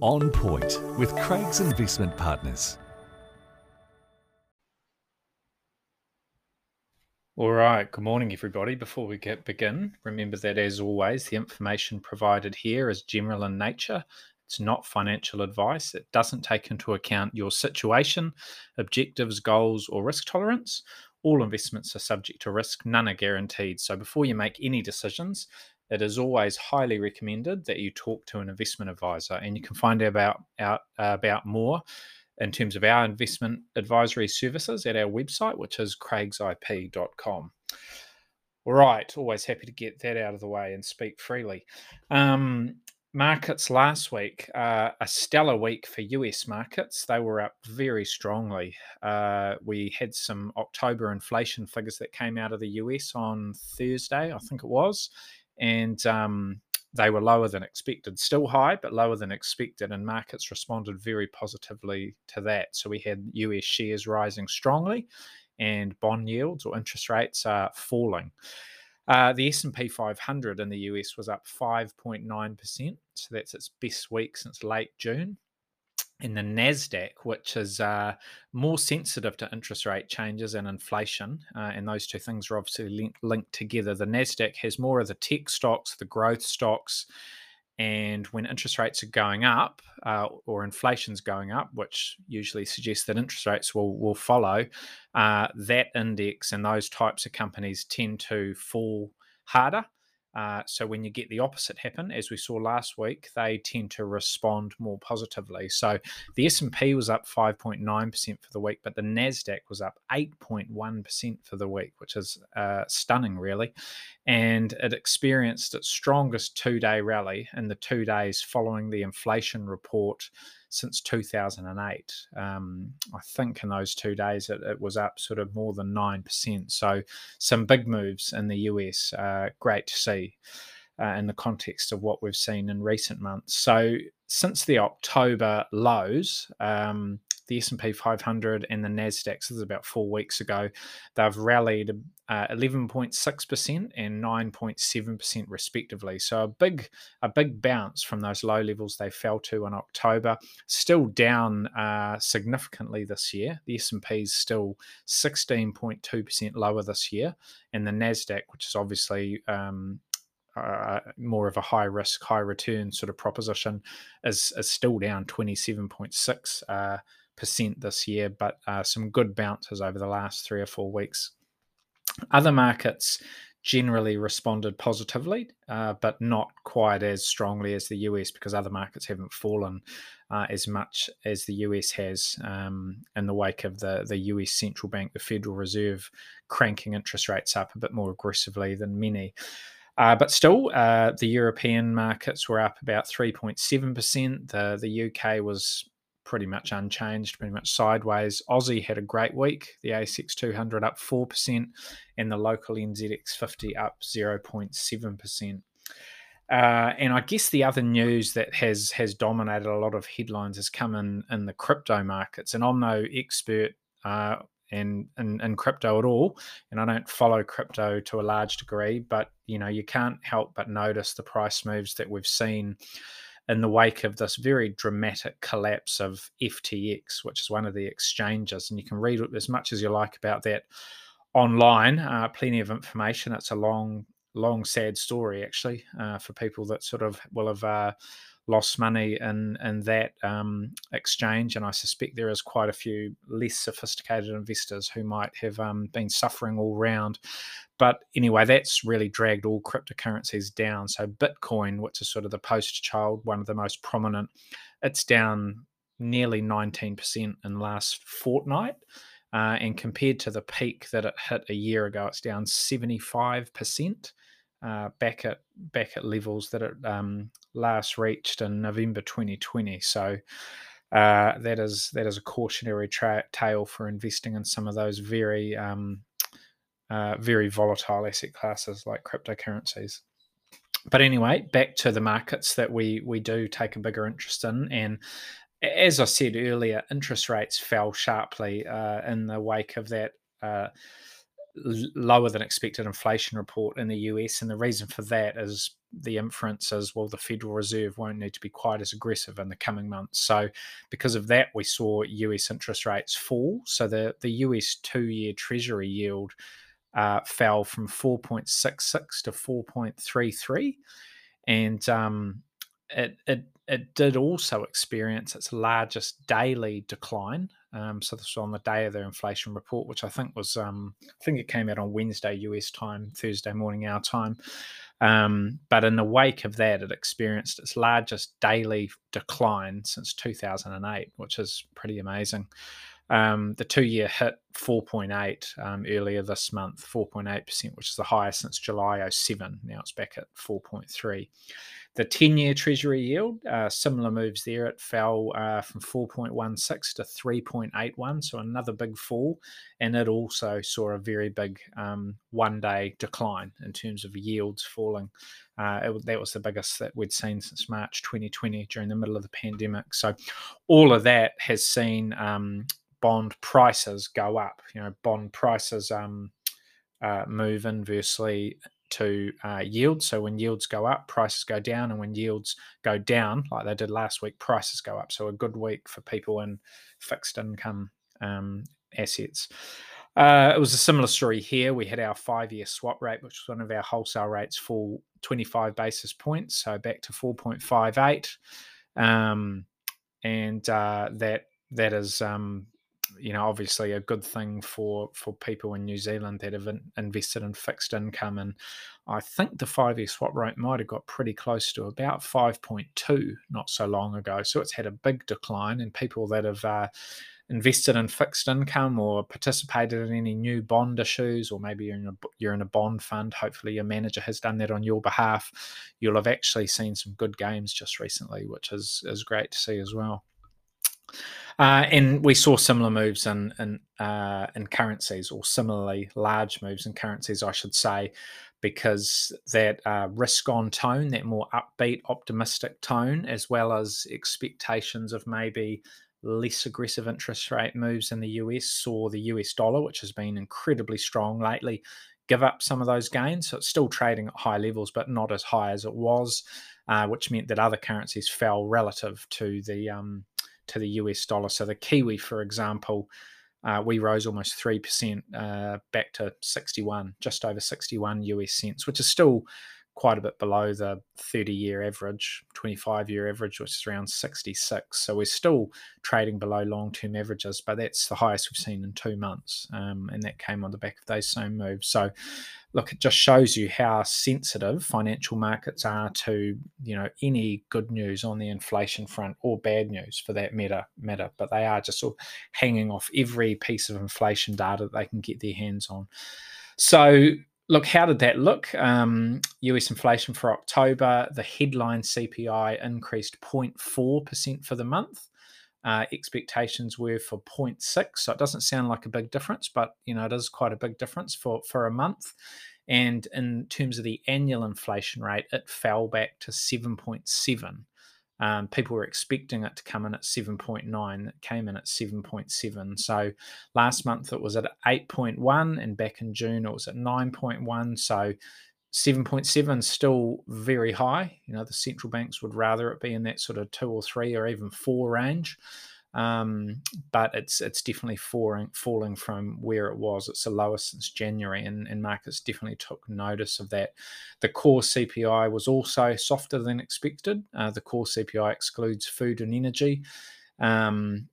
On Point with Craigs Investment Partners. All right, good morning, everybody. Before we get begin, remember that as always, the information provided here is general in nature. It's not financial advice. It doesn't take into account your situation, objectives, goals, or risk tolerance. All investments are subject to risk, none are guaranteed. So before you make any decisions, it is always highly recommended that you talk to an investment advisor, and you can find out about, out, uh, about more in terms of our investment advisory services at our website, which is craigsip.com. All right, always happy to get that out of the way and speak freely. Um, markets last week, uh, a stellar week for US markets. They were up very strongly. Uh, we had some October inflation figures that came out of the US on Thursday, I think it was, and um, they were lower than expected. Still high, but lower than expected, and markets responded very positively to that. So we had US shares rising strongly, and bond yields or interest rates are falling. Uh, the S&P 500 in the US was up 5.9%, so that's its best week since late June in the Nasdaq, which is uh, more sensitive to interest rate changes and inflation, uh, and those two things are obviously link- linked together. The Nasdaq has more of the tech stocks, the growth stocks, and when interest rates are going up uh, or inflation's going up, which usually suggests that interest rates will will follow, uh, that index and those types of companies tend to fall harder. Uh, so when you get the opposite happen, as we saw last week, they tend to respond more positively. So the S&P was up 5.9% for the week, but the Nasdaq was up 8.1% for the week, which is uh, stunning, really. And it experienced its strongest two-day rally in the two days following the inflation report since 2008. Um, I think in those two days it, it, was up sort of more than 9%. So some big moves in the US. Uh, great to see uh, in the context of what we've seen in recent months. So since the October lows, um, the S&P 500 and the Nasdaq. this is about four weeks ago. They've rallied uh, 11.6% and 9.7% respectively. So a big a big bounce from those low levels they fell to in October. Still down uh, significantly this year. The S&P is still 16.2% lower this year, and the Nasdaq, which is obviously um, uh, more of a high risk, high return sort of proposition, is, is still down 27.6 uh, percent this year, but uh, some good bounces over the last three or four weeks. Other markets generally responded positively, uh, but not quite as strongly as the US because other markets haven't fallen uh, as much as the US has um, in the wake of the, the US central bank, the Federal Reserve, cranking interest rates up a bit more aggressively than many. Uh, but still, uh, the European markets were up about 3.7%. The, the UK was pretty much unchanged, pretty much sideways. Aussie had a great week. The ASX 200 up 4%, and the local NZX 50 up 0.7%. Uh, and I guess the other news that has has dominated a lot of headlines has come in in the crypto markets. And I'm no expert uh, in, in, in crypto at all, and I don't follow crypto to a large degree. But you know, you can't help but notice the price moves that we've seen in the wake of this very dramatic collapse of FTX, which is one of the exchanges. And you can read as much as you like about that online. Uh, plenty of information. It's a long, long, sad story, actually, uh, for people that sort of will have. Uh, lost money in in that um, exchange, and I suspect there is quite a few less sophisticated investors who might have um, been suffering all round. But anyway, that's really dragged all cryptocurrencies down. So Bitcoin, which is sort of the poster child, one of the most prominent, it's down nearly 19% in the last fortnight. Uh, and compared to the peak that it hit a year ago, it's down 75%. Uh, back at back at levels that it um, last reached in November 2020. So uh, that is that is a cautionary tra- tale for investing in some of those very um, uh, very volatile asset classes like cryptocurrencies. But anyway, back to the markets that we we do take a bigger interest in, and as I said earlier, interest rates fell sharply uh, in the wake of that uh, lower than expected inflation report in the US. And the reason for that is the inference is well, the Federal Reserve won't need to be quite as aggressive in the coming months. So, because of that, we saw US interest rates fall. So, the, the US two year Treasury yield uh, fell from 4.66 to 4.33. And um, it, it, it did also experience its largest daily decline um, so this was on the day of their inflation report, which I think was, um, I think it came out on Wednesday US time, Thursday morning our time. Um, but in the wake of that, it experienced its largest daily decline since 2008, which is pretty amazing. Um, the two year hit 4.8 um, earlier this month, 4.8%, which is the highest since July 07. Now it's back at 4.3. The 10 year Treasury yield, uh, similar moves there. It fell uh, from 4.16 to 3.81, so another big fall. And it also saw a very big um, one day decline in terms of yields falling. Uh, it, that was the biggest that we'd seen since March 2020 during the middle of the pandemic. So all of that has seen um, bond prices go up. You know, bond prices um, uh, move inversely to uh, yields. So when yields go up, prices go down, and when yields go down, like they did last week, prices go up. So a good week for people in fixed income um, assets. Uh, it was a similar story here. We had our five-year swap rate, which was one of our wholesale rates, fall 25 basis points, so back to 4.58, um, and uh, that that is um, you know obviously a good thing for for people in New Zealand that have in, invested in fixed income. And I think the five year swap rate might have got pretty close to about 5.2 not so long ago. So it's had a big decline and people that have uh, invested in fixed income or participated in any new bond issues or maybe you're in a you're in a bond fund hopefully your manager has done that on your behalf you'll have actually seen some good gains just recently which is is great to see as well uh, and we saw similar moves in in, uh, in currencies, or similarly large moves in currencies, I should say, because that uh, risk on tone, that more upbeat, optimistic tone, as well as expectations of maybe less aggressive interest rate moves in the US, saw the US dollar, which has been incredibly strong lately, give up some of those gains. So it's still trading at high levels, but not as high as it was, uh, which meant that other currencies fell relative to the um, to the US dollar. So the Kiwi, for example, uh, we rose almost 3% uh, back to 61, just over 61 US cents, which is still quite a bit below the 30 year average, 25 year average, which is around 66. So we're still trading below long term averages, but that's the highest we've seen in two months. Um, and that came on the back of those same moves. So look, it just shows you how sensitive financial markets are to, you know, any good news on the inflation front or bad news for that matter, matter. But they are just sort of hanging off every piece of inflation data that they can get their hands on. So look, how did that look? Um, US inflation for October, the headline CPI increased 0.4% for the month. Uh, expectations were for 0.6, so it doesn't sound like a big difference, but you know it is quite a big difference for for a month. And in terms of the annual inflation rate, it fell back to 7.7. Um, people were expecting it to come in at 7.9. It came in at 7.7. So last month it was at 8.1, and back in June it was at 9.1. So 7.7 still very high. You know, the central banks would rather it be in that sort of two or three or even four range. Um, but it's it's definitely falling falling from where it was. It's the lowest since January, and, and markets definitely took notice of that. The core CPI was also softer than expected. Uh, the core CPI excludes food and energy. Um,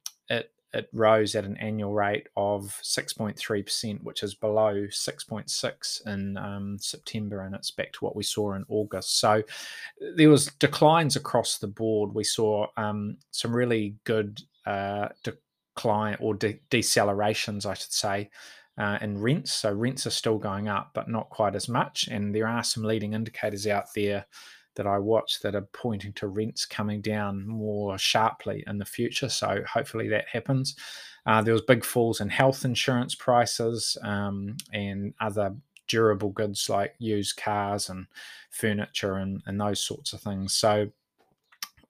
it rose at an annual rate of 6.3%, which is below 6.6 in um, September, and it's back to what we saw in August. So there was declines across the board. We saw um, some really good uh, decline or de- decelerations, I should say, uh, in rents. So rents are still going up, but not quite as much. And there are some leading indicators out there that I watch that are pointing to rents coming down more sharply in the future. So hopefully that happens. Uh, there was big falls in health insurance prices um, and other durable goods like used cars and furniture and, and those sorts of things. So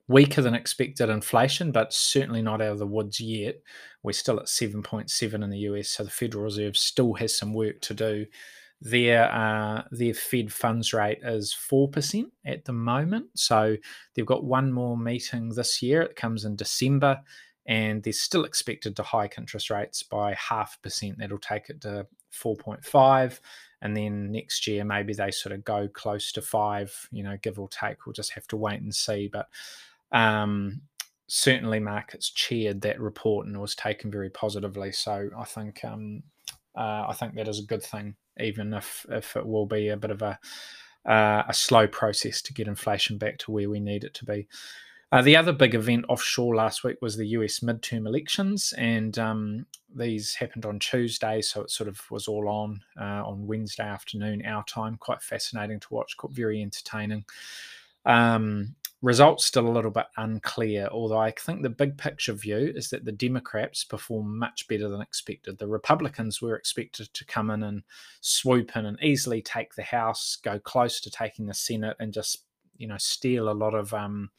weaker than expected inflation, but certainly not out of the woods yet. We're still at 7.7 in the US, so the Federal Reserve still has some work to do. Their uh, their Fed funds rate is four percent at the moment, so they've got one more meeting this year. It comes in December, and they're still expected to hike interest rates by half percent. That'll take it to 4.5 and then next year maybe they sort of go close to five you know give or take we'll just have to wait and see but um, certainly markets cheered that report and was taken very positively so i think um, uh, i think that is a good thing even if if it will be a bit of a uh, a slow process to get inflation back to where we need it to be uh, the other big event offshore last week was the US midterm elections, and um, these happened on Tuesday, so it sort of was all on uh, on Wednesday afternoon, our time. Quite fascinating to watch, quite very entertaining. Um, results still a little bit unclear, although I think the big picture view is that the Democrats perform much better than expected. The Republicans were expected to come in and swoop in and easily take the House, go close to taking the Senate, and just you know steal a lot of um,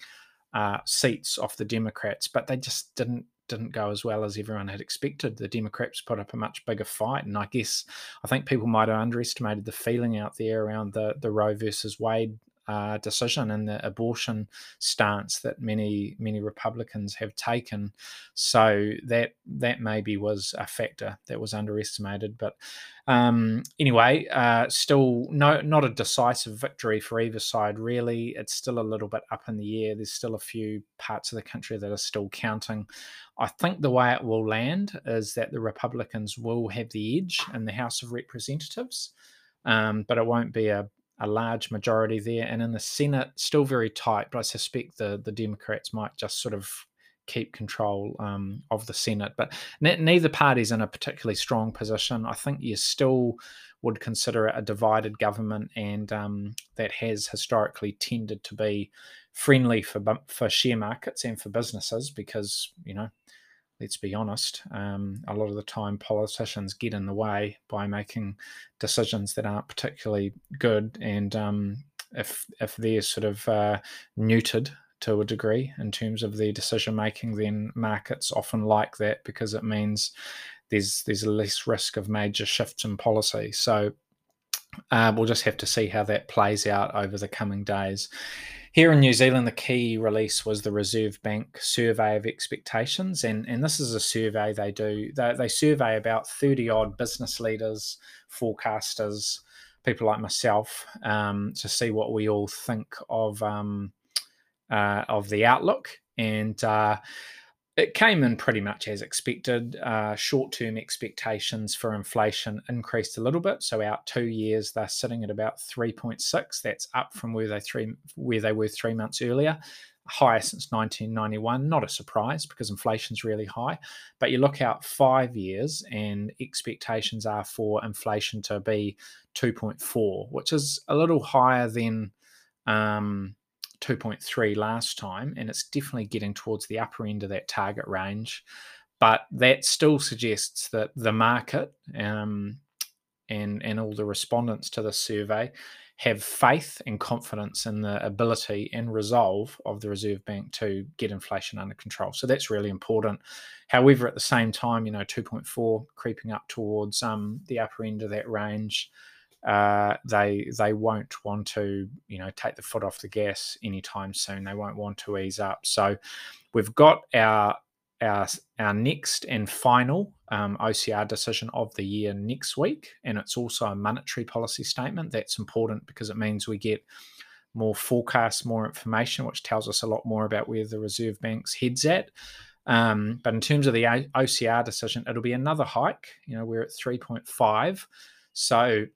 uh, seats off the Democrats, but they just didn't didn't go as well as everyone had expected. The Democrats put up a much bigger fight, and I guess I think people might have underestimated the feeling out there around the the Roe versus Wade uh, decision and the abortion stance that many many Republicans have taken. So that that maybe was a factor that was underestimated. But um, anyway, uh, still no not a decisive victory for either side. Really, it's still a little bit up in the air. There's still a few parts of the country that are still counting. I think the way it will land is that the Republicans will have the edge in the House of Representatives. Um, but it won't be a, a large majority there. And in the Senate, still very tight, but I suspect the, the Democrats might just sort of keep control um, of the Senate. But ne- neither party's in a particularly strong position. I think you still would consider it a divided government, and um, that has historically tended to be friendly for for share markets and for businesses because you know let's be honest, um, a lot of the time politicians get in the way by making decisions that aren't particularly good. And um, if if they're sort of uh, neutered to a degree in terms of their decision making, then markets often like that because it means there's there's less risk of major shifts in policy. So uh, we'll just have to see how that plays out over the coming days. Here in New Zealand, the key release was the Reserve Bank survey of expectations, and and this is a survey they do. They, they survey about thirty odd business leaders, forecasters, people like myself, um, to see what we all think of um, uh, of the outlook. And uh, it came in pretty much as expected. Uh, Short term expectations for inflation increased a little bit. So, out two years, they're sitting at about 3.6. That's up from where they, three, where they were three months earlier. Higher since 1991. Not a surprise because inflation's really high. But you look out five years, and expectations are for inflation to be 2.4, which is a little higher than. Um, 2.3 last time, and it's definitely getting towards the upper end of that target range. But that still suggests that the market um, and and all the respondents to the survey have faith and confidence in the ability and resolve of the Reserve Bank to get inflation under control. So that's really important. However, at the same time, you know, 2.4 creeping up towards um, the upper end of that range uh, they they won't want to you know take the foot off the gas anytime soon. They won't want to ease up. So we've got our our our next and final um, OCR decision of the year next week, and it's also a monetary policy statement. That's important because it means we get more forecasts, more information, which tells us a lot more about where the Reserve Bank's heads at. Um, but in terms of the OCR decision, it'll be another hike. You know, we're at 3.5. So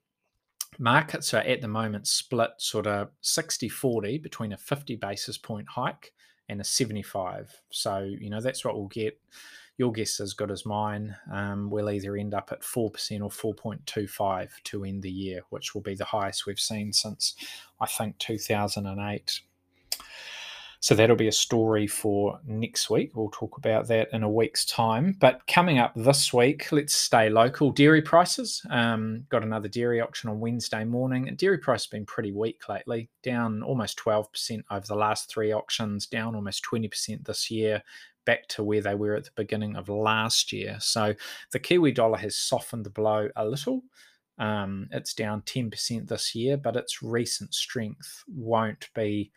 markets are at the moment split sort of 60 40 between a 50 basis point hike and a 75. So, you know, that's what we'll get. Your guess is as good as mine. Um, we'll either end up at 4% or 4.25 to end the year, which will be the highest we've seen since, I think, 2008. So that'll be a story for next week. We'll talk about that in a week's time. But coming up this week, let's stay local. Dairy prices. Um, got another dairy auction on Wednesday morning. And dairy price has been pretty weak lately, down almost 12% over the last three auctions, down almost 20% this year, back to where they were at the beginning of last year. So the Kiwi dollar has softened the blow a little. Um, it's down 10% this year, but its recent strength won't be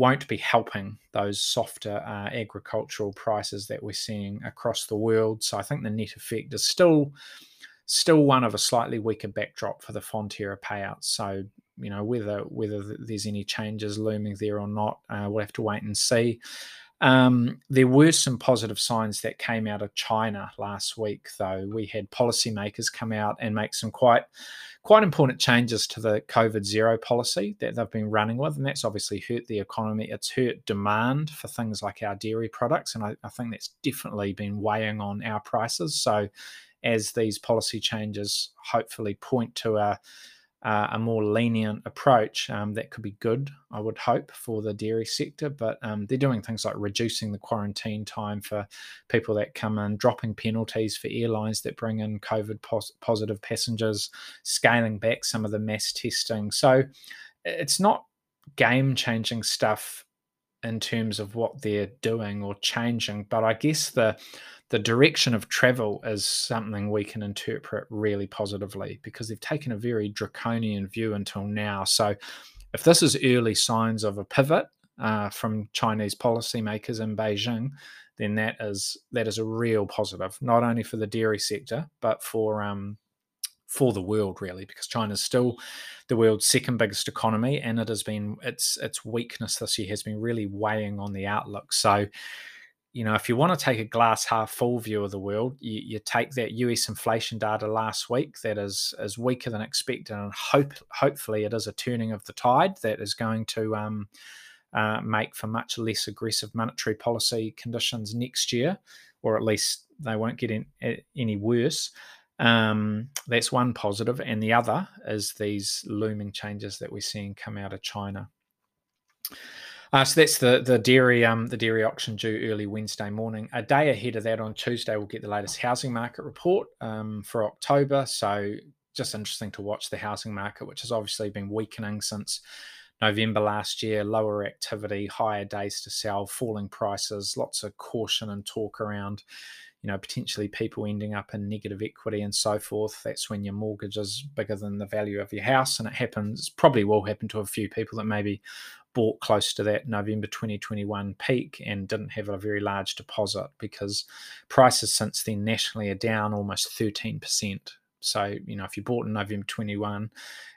won't be helping those softer uh, agricultural prices that we're seeing across the world. So I think the net effect is still still one of a slightly weaker backdrop for the Fonterra payouts. So you know whether whether there's any changes looming there or not, uh, we'll have to wait and see. Um, there were some positive signs that came out of China last week, though. We had policymakers come out and make some quite quite important changes to the COVID zero policy that they've been running with, and that's obviously hurt the economy. It's hurt demand for things like our dairy products, and I, I think that's definitely been weighing on our prices. So, as these policy changes hopefully point to a uh, a more lenient approach um, that could be good, I would hope, for the dairy sector. But um, they're doing things like reducing the quarantine time for people that come in, dropping penalties for airlines that bring in COVID pos- positive passengers, scaling back some of the mass testing. So it's not game changing stuff in terms of what they're doing or changing, but I guess the the direction of travel is something we can interpret really positively because they've taken a very draconian view until now. So, if this is early signs of a pivot uh, from Chinese policymakers in Beijing, then that is that is a real positive, not only for the dairy sector but for um, for the world really, because China is still the world's second biggest economy, and it has been its its weakness this year has been really weighing on the outlook. So you know, if you want to take a glass half full view of the world, you, you, take that US inflation data last week that is is weaker than expected, and hope hopefully it is a turning of the tide that is going to um, uh, make for much less aggressive monetary policy conditions next year, or at least they won't get in, any worse. Um, that's one positive, and the other is these looming changes that we're seeing come out of China. Uh, so that's the the dairy um the dairy auction due early Wednesday morning. A day ahead of that on Tuesday, we'll get the latest housing market report um, for October. So just interesting to watch the housing market, which has obviously been weakening since November last year. Lower activity, higher days to sell, falling prices, lots of caution and talk around you know, potentially people ending up in negative equity and so forth. That's when your mortgage is bigger than the value of your house. And it happens, probably will happen to a few people that maybe bought close to that November 2021 peak and didn't have a very large deposit because prices since then nationally are down almost 13%. So, you know, if you bought in November 21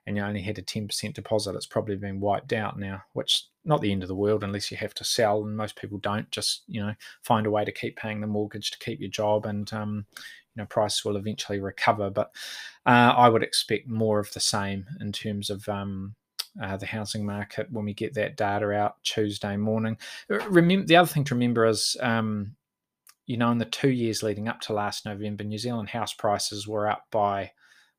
and you only had a 10% deposit, it's probably been wiped out now, which not the end of the world unless you have to sell. And most people don't just, you know, find a way to keep paying the mortgage to keep your job and, um, you know, prices will eventually recover. But uh, I would expect more of the same in terms of, um, uh, the housing market when we get that data out Tuesday morning. Remember, the other thing to remember is um, you know, in the two years leading up to last November, New Zealand house prices were up by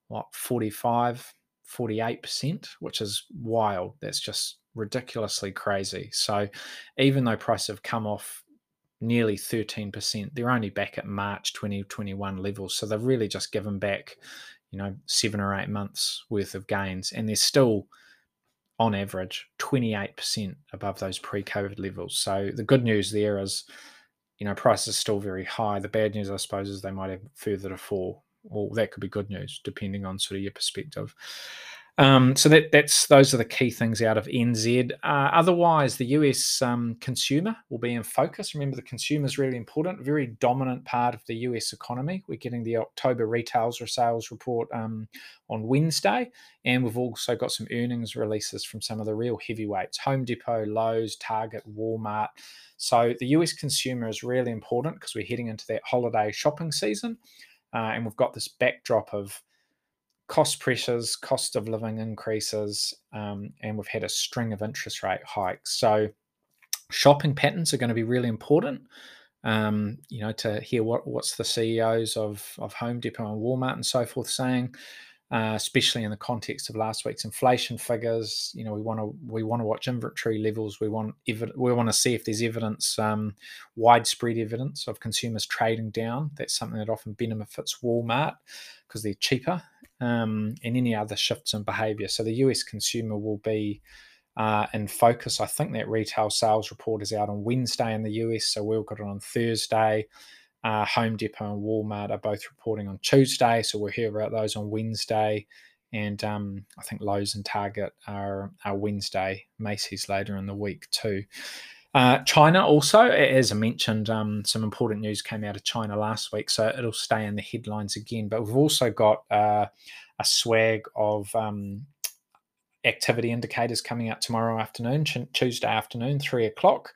what 45, 48%, which is wild. That's just ridiculously crazy. So even though prices have come off nearly 13%, they're only back at March 2021 levels. So they've really just given back, you know, seven or eight months worth of gains. And they're still on average 28% above those pre-COVID levels. So the good news there is you know, prices are still very high. The bad news, I suppose, is they might have further to fall. Or that could be good news, depending on sort of your perspective. Um, so that that's those are the key things out of NZ. Uh, otherwise, the US um, consumer will be in focus. Remember, the consumer is really important, very dominant part of the US economy. We're getting the October retails or sales report um, on Wednesday, and we've also got some earnings releases from some of the real heavyweights: Home Depot, Lowe's, Target, Walmart. So the US consumer is really important because we're heading into that holiday shopping season, uh, and we've got this backdrop of cost pressures, cost of living increases, um, and we've had a string of interest rate hikes. So, shopping patterns are going to be really important. Um, you know, to hear what what's the CEOs of of Home Depot and Walmart and so forth saying. uh, especially in the context of last week's inflation figures. You know, we want to we want to watch inventory levels. We want we want to see if there's evidence, um, widespread evidence of consumers trading down. That's something that often benefits Walmart because they're cheaper, um, and any other shifts in behaviour. So the US consumer will be. Uh, in focus, I think that retail sales report is out on Wednesday in the US, so we'll get it on Thursday. Uh, Home Depot and Walmart are both reporting on Tuesday, so we'll hear about those on Wednesday. And um, I think Lowe's and Target are, are Wednesday, Macy's later in the week too. Uh, China also, as I mentioned, um, some important news came out of China last week, so it'll stay in the headlines again. But we've also got uh, a swag of um, activity indicators coming out tomorrow afternoon, Tuesday afternoon, three o'clock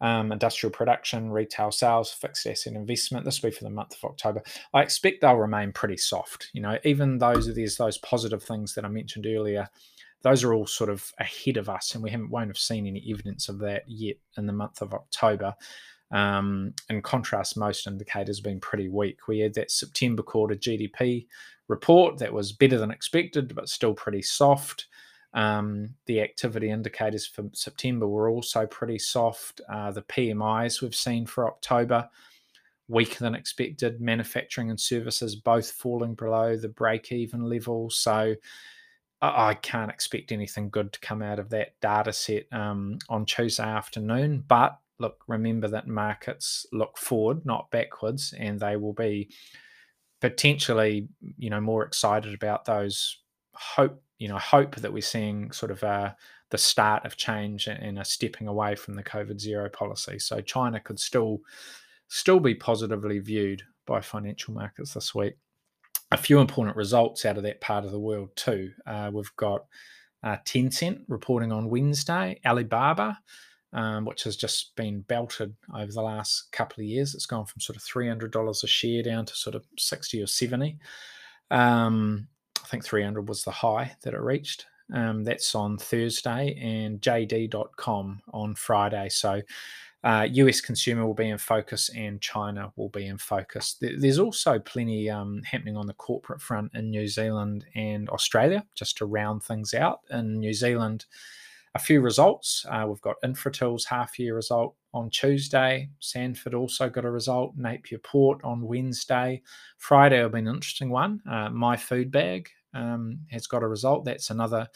um, industrial production, retail sales, fixed asset investment. This will be for the month of October. I expect they'll remain pretty soft. You know, even those there's those positive things that I mentioned earlier. Those are all sort of ahead of us, and we haven't won't have seen any evidence of that yet in the month of October. Um, in contrast, most indicators have been pretty weak. We had that September quarter GDP report that was better than expected, but still pretty soft. Um, the activity indicators for September were also pretty soft. Uh, the PMIs we've seen for October weaker than expected. Manufacturing and services both falling below the break even level. So I can't expect anything good to come out of that data set um, on Tuesday afternoon. But look, remember that markets look forward, not backwards, and they will be potentially, you know, more excited about those hope you know hope that we're seeing sort of uh, the start of change and a stepping away from the COVID zero policy. So China could still still be positively viewed by financial markets this week. A few important results out of that part of the world too. Uh, we've got uh, Tencent reporting on Wednesday, Alibaba. Um, which has just been belted over the last couple of years. It's gone from sort of $300 a share down to sort of 60 or 70. Um, I think 300 was the high that it reached. Um, that's on Thursday and JD.com on Friday. So uh, US consumer will be in focus and China will be in focus. There's also plenty um, happening on the corporate front in New Zealand and Australia, just to round things out. In New Zealand, a few results. Uh, we've got Infratil's half year result on Tuesday. Sanford also got a result. Napier Port on Wednesday. Friday will be an interesting one. Uh, My Food Bag um, has got a result. That's another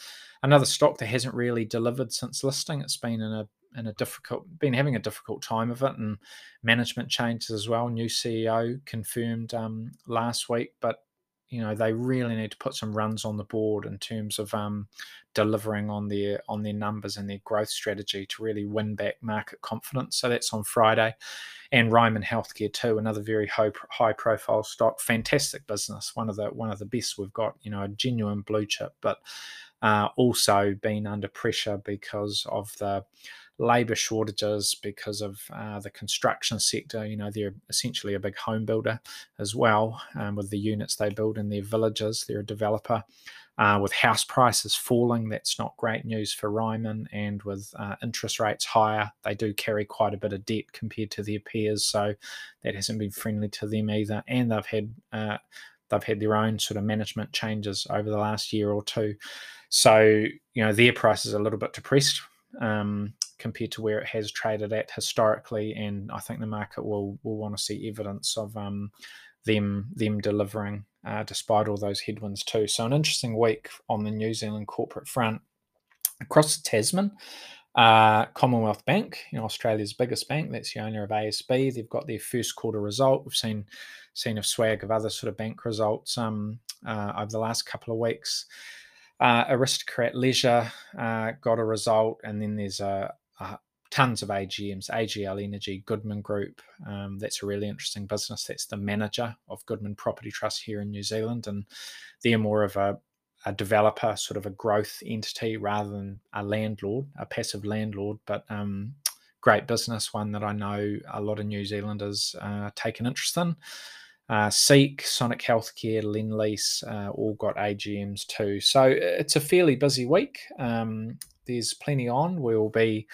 another stock that hasn't really delivered since listing. It's been in a in a difficult been having a difficult time of it, and management changes as well. New CEO confirmed um, last week, but you know they really need to put some runs on the board in terms of um, delivering on their on their numbers and their growth strategy to really win back market confidence. So that's on Friday, and Ryman Healthcare too, another very high high profile stock, fantastic business, one of the one of the best we've got. You know, a genuine blue chip, but uh, also been under pressure because of the labour shortages because of uh, the construction sector. You know, they're essentially a big home builder as well um, with the units they build in their villages. They're a developer. Uh, with house prices falling, that's not great news for Ryman. And with uh, interest rates higher, they do carry quite a bit of debt compared to their peers. So that hasn't been friendly to them either. And they've had uh, they've had their own sort of management changes over the last year or two. So you know their price is a little bit depressed. Um, compared to where it has traded at historically. And I think the market will will want to see evidence of um, them them delivering uh, despite all those headwinds too. So an interesting week on the New Zealand corporate front across the Tasman. Uh, Commonwealth Bank, you know, Australia's biggest bank, that's the owner of ASB. They've got their first quarter result. We've seen seen a swag of other sort of bank results um, uh, over the last couple of weeks. Uh, Aristocrat Leisure uh, got a result, and then there's a, uh, tons of AGMs, AGL Energy, Goodman Group. Um, that's a really interesting business. That's the manager of Goodman Property Trust here in New Zealand, and they're more of a, a developer, sort of a growth entity rather than a landlord, a passive landlord. But um, great business, one that I know a lot of New Zealanders uh, take an interest in. Uh, Seek, Sonic Healthcare, Lendlease, uh, all got AGMs too. So it's a fairly busy week. Um, there's plenty on. We'll be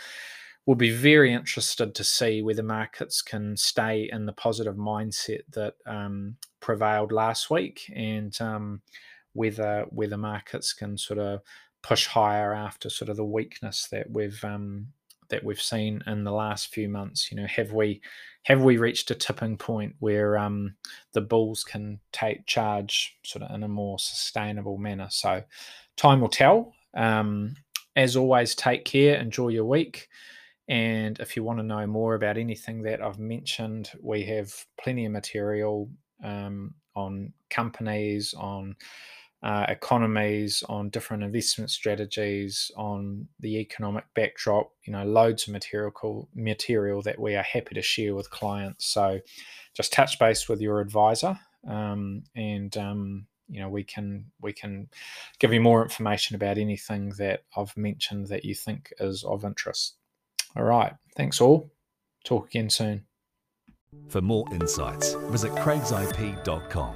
we'll be very interested to see whether markets can stay in the positive mindset that um, prevailed last week and um, whether whether markets can sort of push higher after sort of the weakness that we've um, that we've seen in the last few months. You know, have we have we reached a tipping point where um, the bulls can take charge sort of in a more sustainable manner? So, time will tell. Um, as always, take care. Enjoy your week. And if you want to know more about anything that I've mentioned, we have plenty of material um, on companies, on uh, economies, on different investment strategies, on the economic backdrop. You know, loads of material material that we are happy to share with clients. So, just touch base with your advisor, um, and um, you know we can we can give you more information about anything that I've mentioned that you think is of interest. All right. Thanks all. Talk again soon. For more insights, visit craigsip.com.